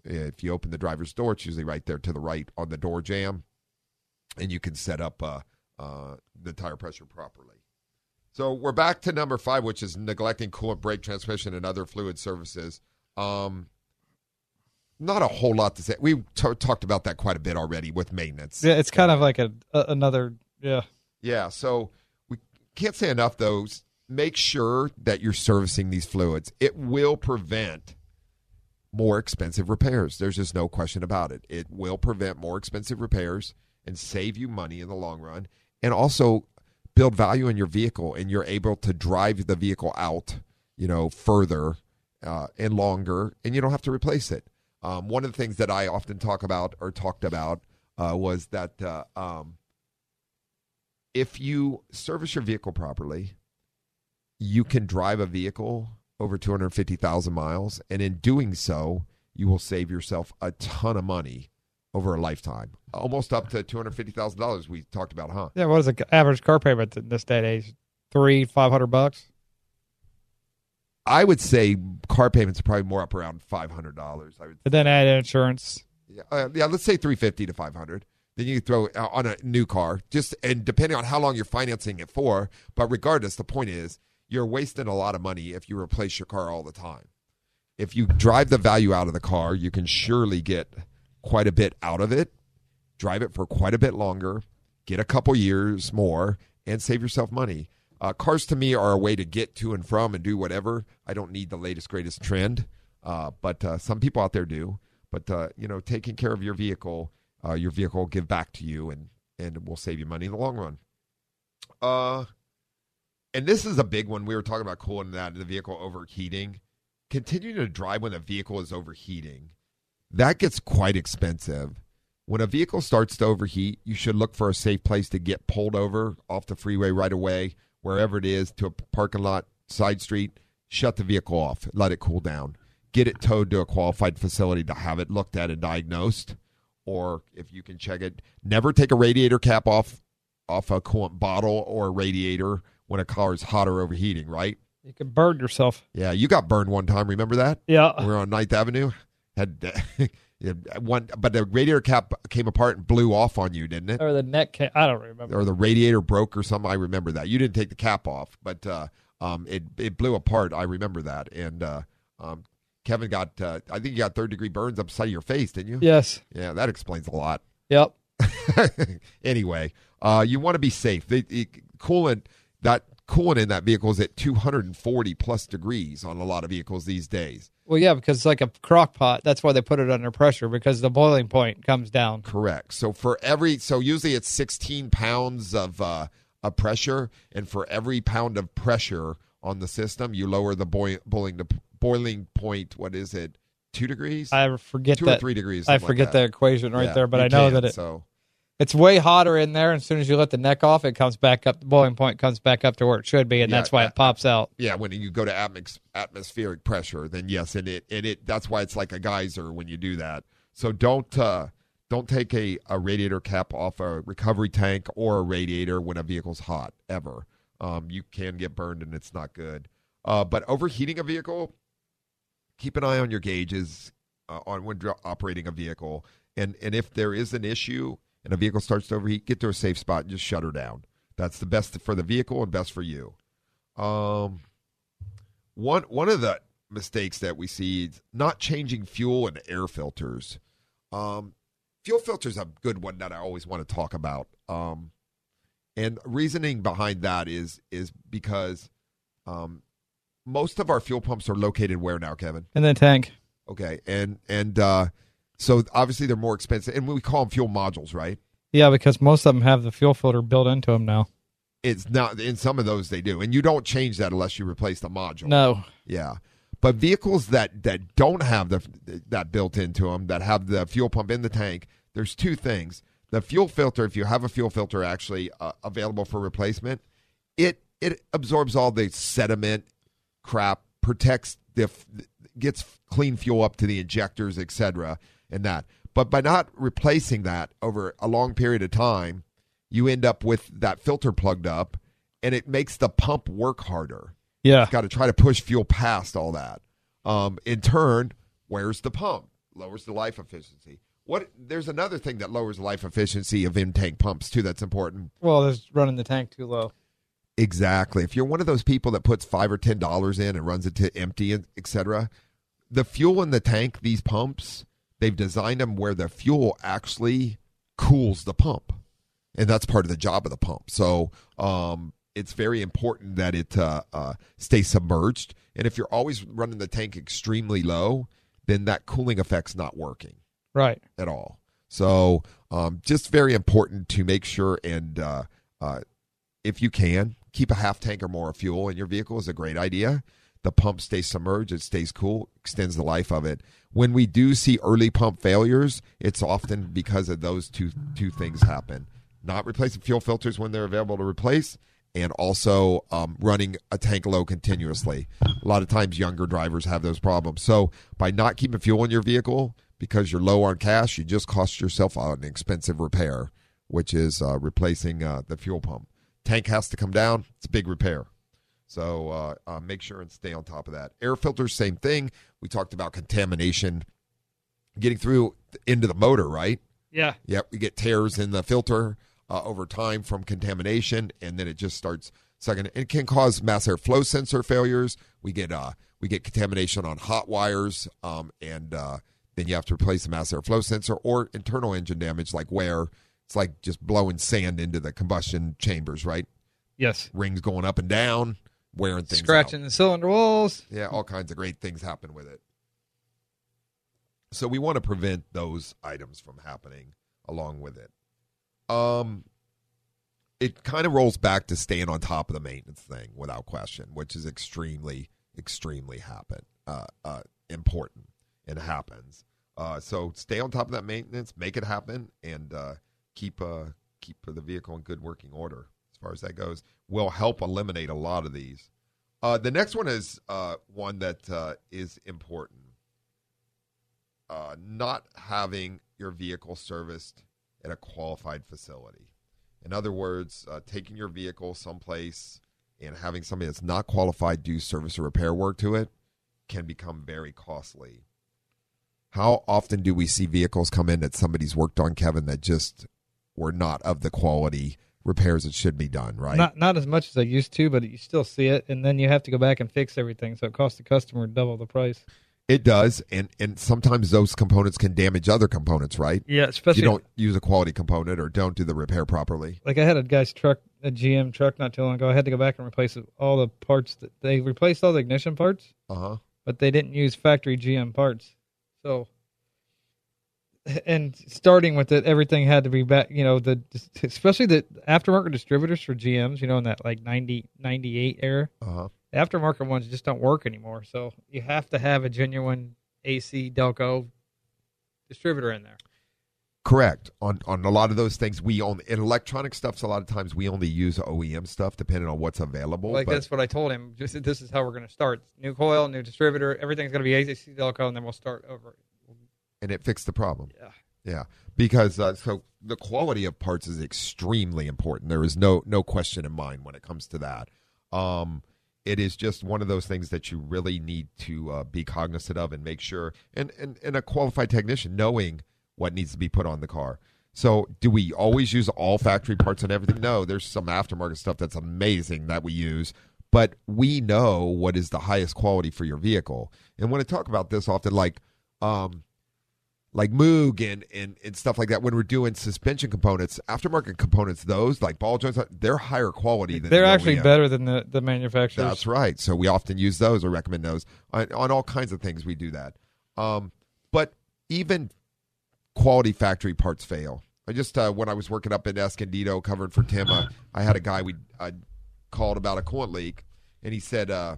If you open the driver's door, it's usually right there to the right on the door jamb, and you can set up uh, uh, the tire pressure properly. So we're back to number five, which is neglecting coolant, brake, transmission, and other fluid services. Um, not a whole lot to say. We t- talked about that quite a bit already with maintenance. Yeah, it's kind of like a, a another yeah. Yeah, so we can't say enough though. Make sure that you're servicing these fluids. It will prevent more expensive repairs. There's just no question about it. It will prevent more expensive repairs and save you money in the long run and also build value in your vehicle and you're able to drive the vehicle out, you know, further uh, and longer and you don't have to replace it. Um, one of the things that I often talk about or talked about uh, was that uh, um, if you service your vehicle properly, you can drive a vehicle over 250,000 miles. And in doing so, you will save yourself a ton of money over a lifetime. Almost up to $250,000 we talked about, huh? Yeah, what is the average car payment in this day and age? Three, five hundred bucks. I would say car payments are probably more up around $500. I would And then add insurance. Yeah, uh, yeah, let's say 350 to 500. Then you throw uh, on a new car, just and depending on how long you're financing it for. But regardless, the point is you're wasting a lot of money if you replace your car all the time. If you drive the value out of the car, you can surely get quite a bit out of it. Drive it for quite a bit longer, get a couple years more, and save yourself money. Uh, cars to me are a way to get to and from and do whatever. I don't need the latest greatest trend, uh, but uh, some people out there do. But uh, you know, taking care of your vehicle, uh, your vehicle will give back to you, and and will save you money in the long run. Uh, and this is a big one. We were talking about cooling that the vehicle overheating. Continuing to drive when the vehicle is overheating, that gets quite expensive. When a vehicle starts to overheat, you should look for a safe place to get pulled over off the freeway right away, wherever it is, to a parking lot, side street. Shut the vehicle off, let it cool down, get it towed to a qualified facility to have it looked at and diagnosed. Or if you can check it, never take a radiator cap off off a coolant bottle or a radiator when a car is hot or overheating. Right? You can burn yourself. Yeah, you got burned one time. Remember that? Yeah. we were on Ninth Avenue. Had [laughs] one, but the radiator cap came apart and blew off on you, didn't it? Or the neck can I don't remember. Or the radiator broke or something. I remember that. You didn't take the cap off, but uh, um, it it blew apart. I remember that. And uh, um, Kevin got, uh, I think you got third degree burns up the side of your face, didn't you? Yes. Yeah, that explains a lot. Yep. [laughs] anyway, uh, you want to be safe. The, the coolant that coolant in that vehicle is at 240 plus degrees on a lot of vehicles these days. Well, yeah, because it's like a crock pot. That's why they put it under pressure because the boiling point comes down. Correct. So for every so usually it's 16 pounds of uh, of pressure, and for every pound of pressure on the system, you lower the boi- boiling the boiling point. What is it? Two degrees? I forget Two that. or three degrees. I like forget that. the equation right Yeah, there, but I know can, that it, So it's way hotter in there. And as soon as you let the neck off, it comes back up. The boiling point comes back up to where it should be, and Yeah, that's why uh, it pops out. yeah, when you go to atmos- atmospheric pressure, then yes, and it and it that's why it's like a geyser when you do that. So don't uh, don't take a, a radiator cap off a recovery tank or a radiator when a vehicle's hot ever. Um, you can get burned and it's not good. Uh, but overheating a vehicle, keep an eye on your gauges uh, on when operating a vehicle. And and if there is an issue and a vehicle starts to overheat, get to a safe spot and just shut her down. That's the best for the vehicle and best for you. Um, one one of the mistakes that we see is not changing fuel and air filters. Um, fuel filters are a good one that I always want to talk about. Um, and reasoning behind that is is because um, most of our fuel pumps are located where now, Kevin? In the tank. Okay, and and uh, so obviously they're more expensive, and we call them fuel modules, right? Yeah, because most of them have the fuel filter built into them now. It's not in some of those they do, and you don't change that unless you replace the module. No. Yeah, but vehicles that that don't have the that built into them, that have the fuel pump in the tank, there's two things. The fuel filter, if you have a fuel filter actually uh, available for replacement, it it absorbs all the sediment, crap, protects the gets clean fuel up to the injectors, etc., and that. But by not replacing that over a long period of time, you end up with that filter plugged up, and it makes the pump work harder. Yeah. It's got to try to push fuel past all that. Um, in turn, where's the pump? Lowers the life efficiency. What? There's another thing that lowers life efficiency of in tank pumps too. That's important. Well, there's running the tank too low. Exactly. If you're one of those people that puts five or ten dollars in and runs it to empty, etc., the fuel in the tank, these pumps, they've designed them where the fuel actually cools the pump, and that's part of the job of the pump. So um, it's very important that it uh, uh, stays submerged. And if you're always running the tank extremely low, then that cooling effect's not working Right. at all. So um, just very important to make sure and uh, uh, if you can keep a half tank or more of fuel in your vehicle is a great idea. The pump stays submerged, it stays cool, extends the life of it. When we do see early pump failures, it's often because of those two two things happen. Not replacing fuel filters when they're available to replace, and also um, running a tank low continuously. A lot of times, younger drivers have those problems. So, by not keeping fuel in your vehicle because you're low on cash, you just cost yourself an expensive repair, which is uh, replacing uh, the fuel pump. Tank has to come down. It's a big repair. So uh, uh, make sure and stay on top of that. Air filters, same thing. We talked about contamination getting through into the motor, right? Yeah. Yep, we get tears in the filter uh, over time from contamination, and then it just starts sucking. It can cause mass airflow sensor failures. We get uh, we get contamination on hot wires, um, and uh, then you have to replace the mass airflow sensor or internal engine damage, like where it's like just blowing sand into the combustion chambers, right? Yes. Rings going up and down, wearing things out. Scratching the cylinder walls. Yeah, all kinds of great things happen with it. So we want to prevent those items from happening along with it. Um it kind of rolls back to staying on top of the maintenance thing without question, which is extremely extremely happen uh, uh important and happens. Uh so stay on top of that maintenance, make it happen and uh keep uh keep the vehicle in good working order as far as that goes. Will help eliminate a lot of these. Uh, the next one is uh, one that uh, is important. Uh, not having your vehicle serviced at a qualified facility. In other words, uh, taking your vehicle someplace and having somebody that's not qualified do service or repair work to it can become very costly. How often do we see vehicles come in that somebody's worked on, Kevin, that just were not of the quality repairs that should be done, right? Not not as much as I used to, but you still see it, and then you have to go back and fix everything, so it costs the customer double the price. It does, and and sometimes those components can damage other components, right? Yeah, especially If you don't use a quality component or don't do the repair properly. like I had a guy's truck, a GM truck, not too long ago. I had to go back and replace all the parts that they replaced all the ignition parts, Uh huh. but they didn't use factory GM parts. So, and starting with it, everything had to be back. You know, the especially the aftermarket distributors for GMs. You know, in that like 90, 98 era, Uh huh. the aftermarket ones just don't work anymore. So you have to have a genuine AC Delco distributor in there. Correct. On on a lot of those things, we own in electronic stuffs. A lot of times, we only use OEM stuff depending on what's available. Like but- that's what I told him. Just this is how we're going to start. New coil, new distributor. Everything's going to be AC Delco, and then we'll start over. And it fixed the problem. Yeah. Yeah, because uh, so the quality of parts is extremely important. There is no no question in mind when it comes to that. Um, it is just one of those things that you really need to uh, be cognizant of and make sure. And, and and a qualified technician knowing what needs to be put on the car. So, do we always use all factory parts and everything? No, there's some aftermarket stuff that's amazing that we use, but we know what is the highest quality for your vehicle. And when I talk about this often, like, um, like Moog and, and, and stuff like that, when we're doing suspension components, aftermarket components, those like ball joints, they're higher quality than They're the actually better than the, the manufacturers. That's right. So we often use those or recommend those on, on all kinds of things. We do that. Um, but even quality factory parts fail. I just uh, when I was working up in Escondido covering for Tim, uh, I had a guy we I called about a coolant leak, and he said uh,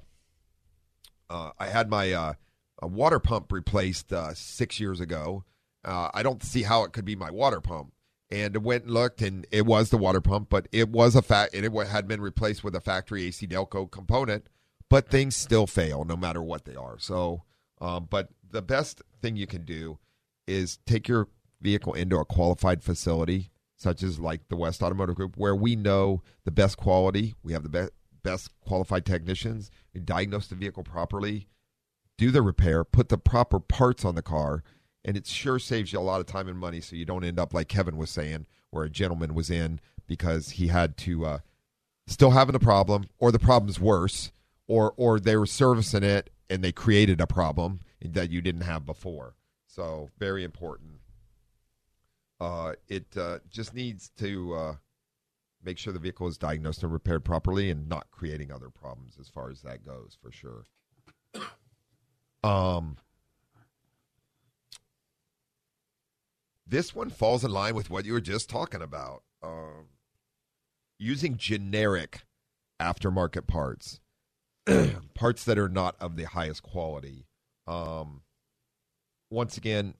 uh, I had my uh, a water pump replaced uh, six years ago. Uh, I don't see how it could be my water pump. And went and looked, and it was the water pump, but it was a fact, and it had been replaced with a factory AC Delco component. But things still fail, no matter what they are. So, um, but the best thing you can do is take your vehicle into a qualified facility, such as like the West Automotive Group, where we know the best quality. We have the best best qualified technicians. We diagnose the vehicle properly, do the repair, put the proper parts on the car, and it sure saves you a lot of time and money. So you don't end up like Kevin was saying, where a gentleman was in because he had to uh, still having a problem, or the problem's worse, or or they were servicing it and they created a problem that you didn't have before. So very important. Uh, it uh, just needs to uh, make sure the vehicle is diagnosed and repaired properly, and not creating other problems as far as that goes, for sure. Um, this one falls in line with what you were just talking about. Um, using generic aftermarket parts, [clears throat] parts that are not of the highest quality. Um, once again,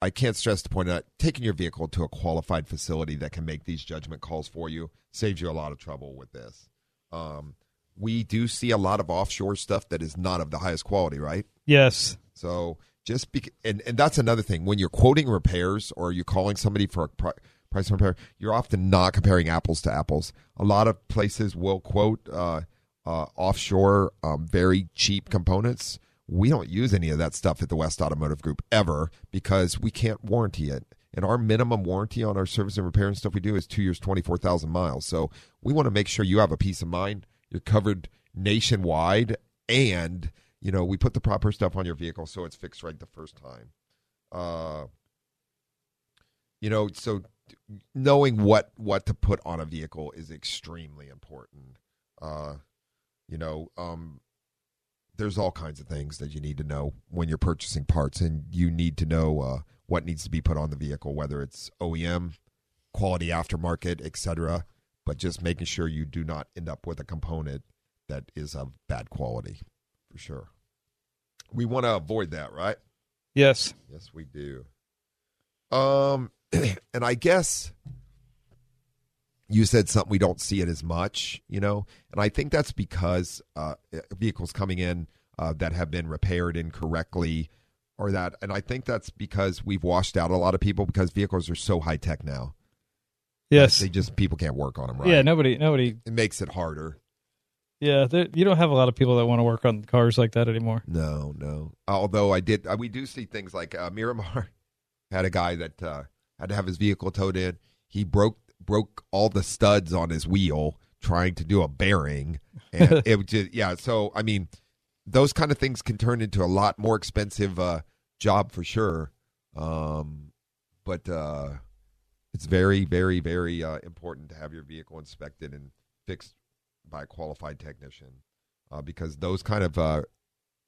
I can't stress the point out taking your vehicle to a qualified facility that can make these judgment calls for you saves you a lot of trouble with this. Um, we do see a lot of offshore stuff that is not of the highest quality, right? Yes. So just be, and, and that's another thing when you're quoting repairs or you're calling somebody for a pri- price repair, you're often not comparing apples to apples. A lot of places will quote uh, uh, offshore, um, very cheap components. We don't use any of that stuff at the West Automotive Group ever because we can't warranty it. And our minimum warranty on our service and repair and stuff we do is two years, 24,000 miles. So we want to make sure you have a peace of mind. You're covered nationwide and you know we put the proper stuff on your vehicle so it's fixed right the first time. Uh you know so knowing what what to put on a vehicle is extremely important. Uh you know um there's all kinds of things that you need to know when you're purchasing parts and you need to know uh what needs to be put on the vehicle whether it's OEM quality aftermarket etc but just making sure you do not end up with a component that is of bad quality for sure. We want to avoid that, right? Yes. Yes, we do. Um, [clears throat] and I guess you said something we don't see it as much, you know, and I think that's because uh, vehicles coming in uh, that have been repaired incorrectly, or that, and I think that's because we've washed out a lot of people because vehicles are so high tech now. Yes. They just people can't work on them right. Yeah. Nobody. Nobody. it makes it harder. Yeah. there- You don't have a lot of people that want to work on cars like that anymore. No, no. Although I did, we do see things like uh, Miramar [laughs] had a guy that uh, had to have his vehicle towed in. He broke broke all the studs on his wheel trying to do a bearing, and [laughs] it just yeah. So I mean, those kind of things can turn into a lot more expensive uh, job for sure. Um, but uh, it's very, very, very uh, important to have your vehicle inspected and fixed by a qualified technician uh, because those kind of uh,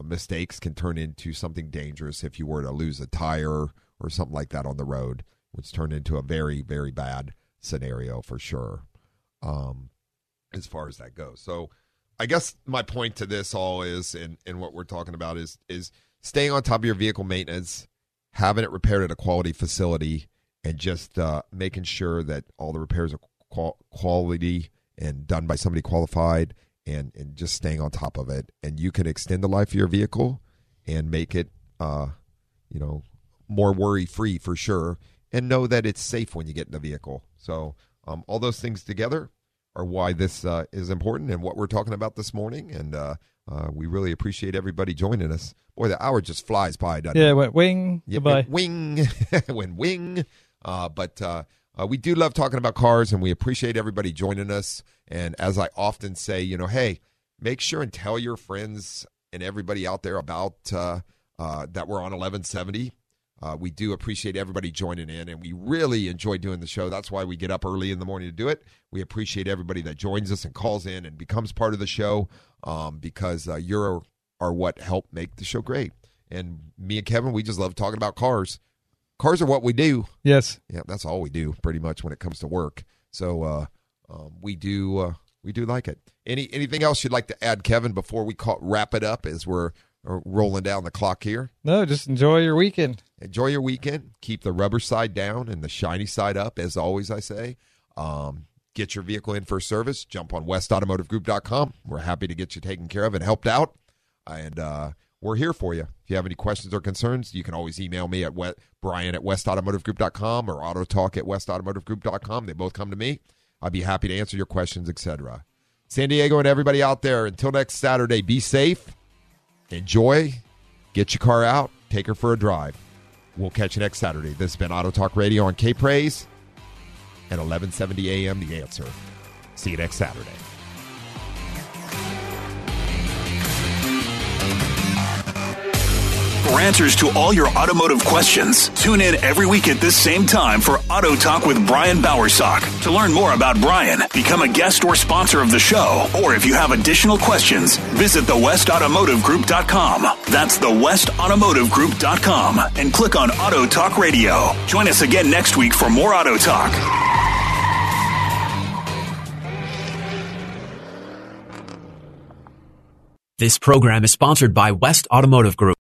mistakes can turn into something dangerous if you were to lose a tire or something like that on the road, which turned into a very, very bad scenario for sure. Um, as far as that goes, so I guess my point to this all is, and and what we're talking about is is staying on top of your vehicle maintenance, having it repaired at a quality facility, and just uh, making sure that all the repairs are qual- quality and done by somebody qualified and and just staying on top of it and you can extend the life of your vehicle and make it uh you know more worry free for sure and know that it's safe when you get in the vehicle. So um, all those things together are why this uh, is important and what we're talking about this morning. And uh, uh, we really appreciate everybody joining us. Boy, the hour just flies by, doesn't Yeah, it? went wing. Yeah, Goodbye. wing, [laughs] when wing. Uh, but uh, uh, we do love talking about cars, and we appreciate everybody joining us. And as I often say, you know, hey, make sure and tell your friends and everybody out there about uh, uh, that we're on 1170. Uh, we do appreciate everybody joining in, and we really enjoy doing the show. That's why we get up early in the morning to do it. We appreciate everybody that joins us and calls in and becomes part of the show um, because you're are what help make the show great. And me and Kevin, we just love talking about cars. Cars are what we do. Yes. Yeah, that's all we do pretty much when it comes to work. So uh, um, we do uh, we do like it. Any anything else you'd like to add, Kevin, before we call, wrap it up as we're uh, rolling down the clock here? No, just enjoy your weekend. Enjoy your weekend. Keep the rubber side down and the shiny side up, as always. I say. Um, get your vehicle in for service. Jump on westautomotivegroup.com. We're happy to get you taken care of and helped out. And uh, we're here for you. If you have any questions or concerns, you can always email me at wet, brian at westautomotivegroup.com or autotalk at westautomotivegroup.com. They both come to me. I'd be happy to answer your questions, etc. San Diego and everybody out there, until next Saturday, be safe, enjoy, get your car out, take her for a drive. We'll catch you next Saturday. This has been Auto Talk Radio on K Praise at 1170 a.m. The Answer. See you next Saturday. For answers to all your automotive questions, tune in every week at this same time for Auto Talk with Brian Bowersock. To learn more about Brian, become a guest or sponsor of the show, or if you have additional questions, visit thewestautomotivegroup.com. That's thewestautomotivegroup.com and click on Auto Talk Radio. Join us again next week for more Auto Talk. This program is sponsored by West Automotive Group.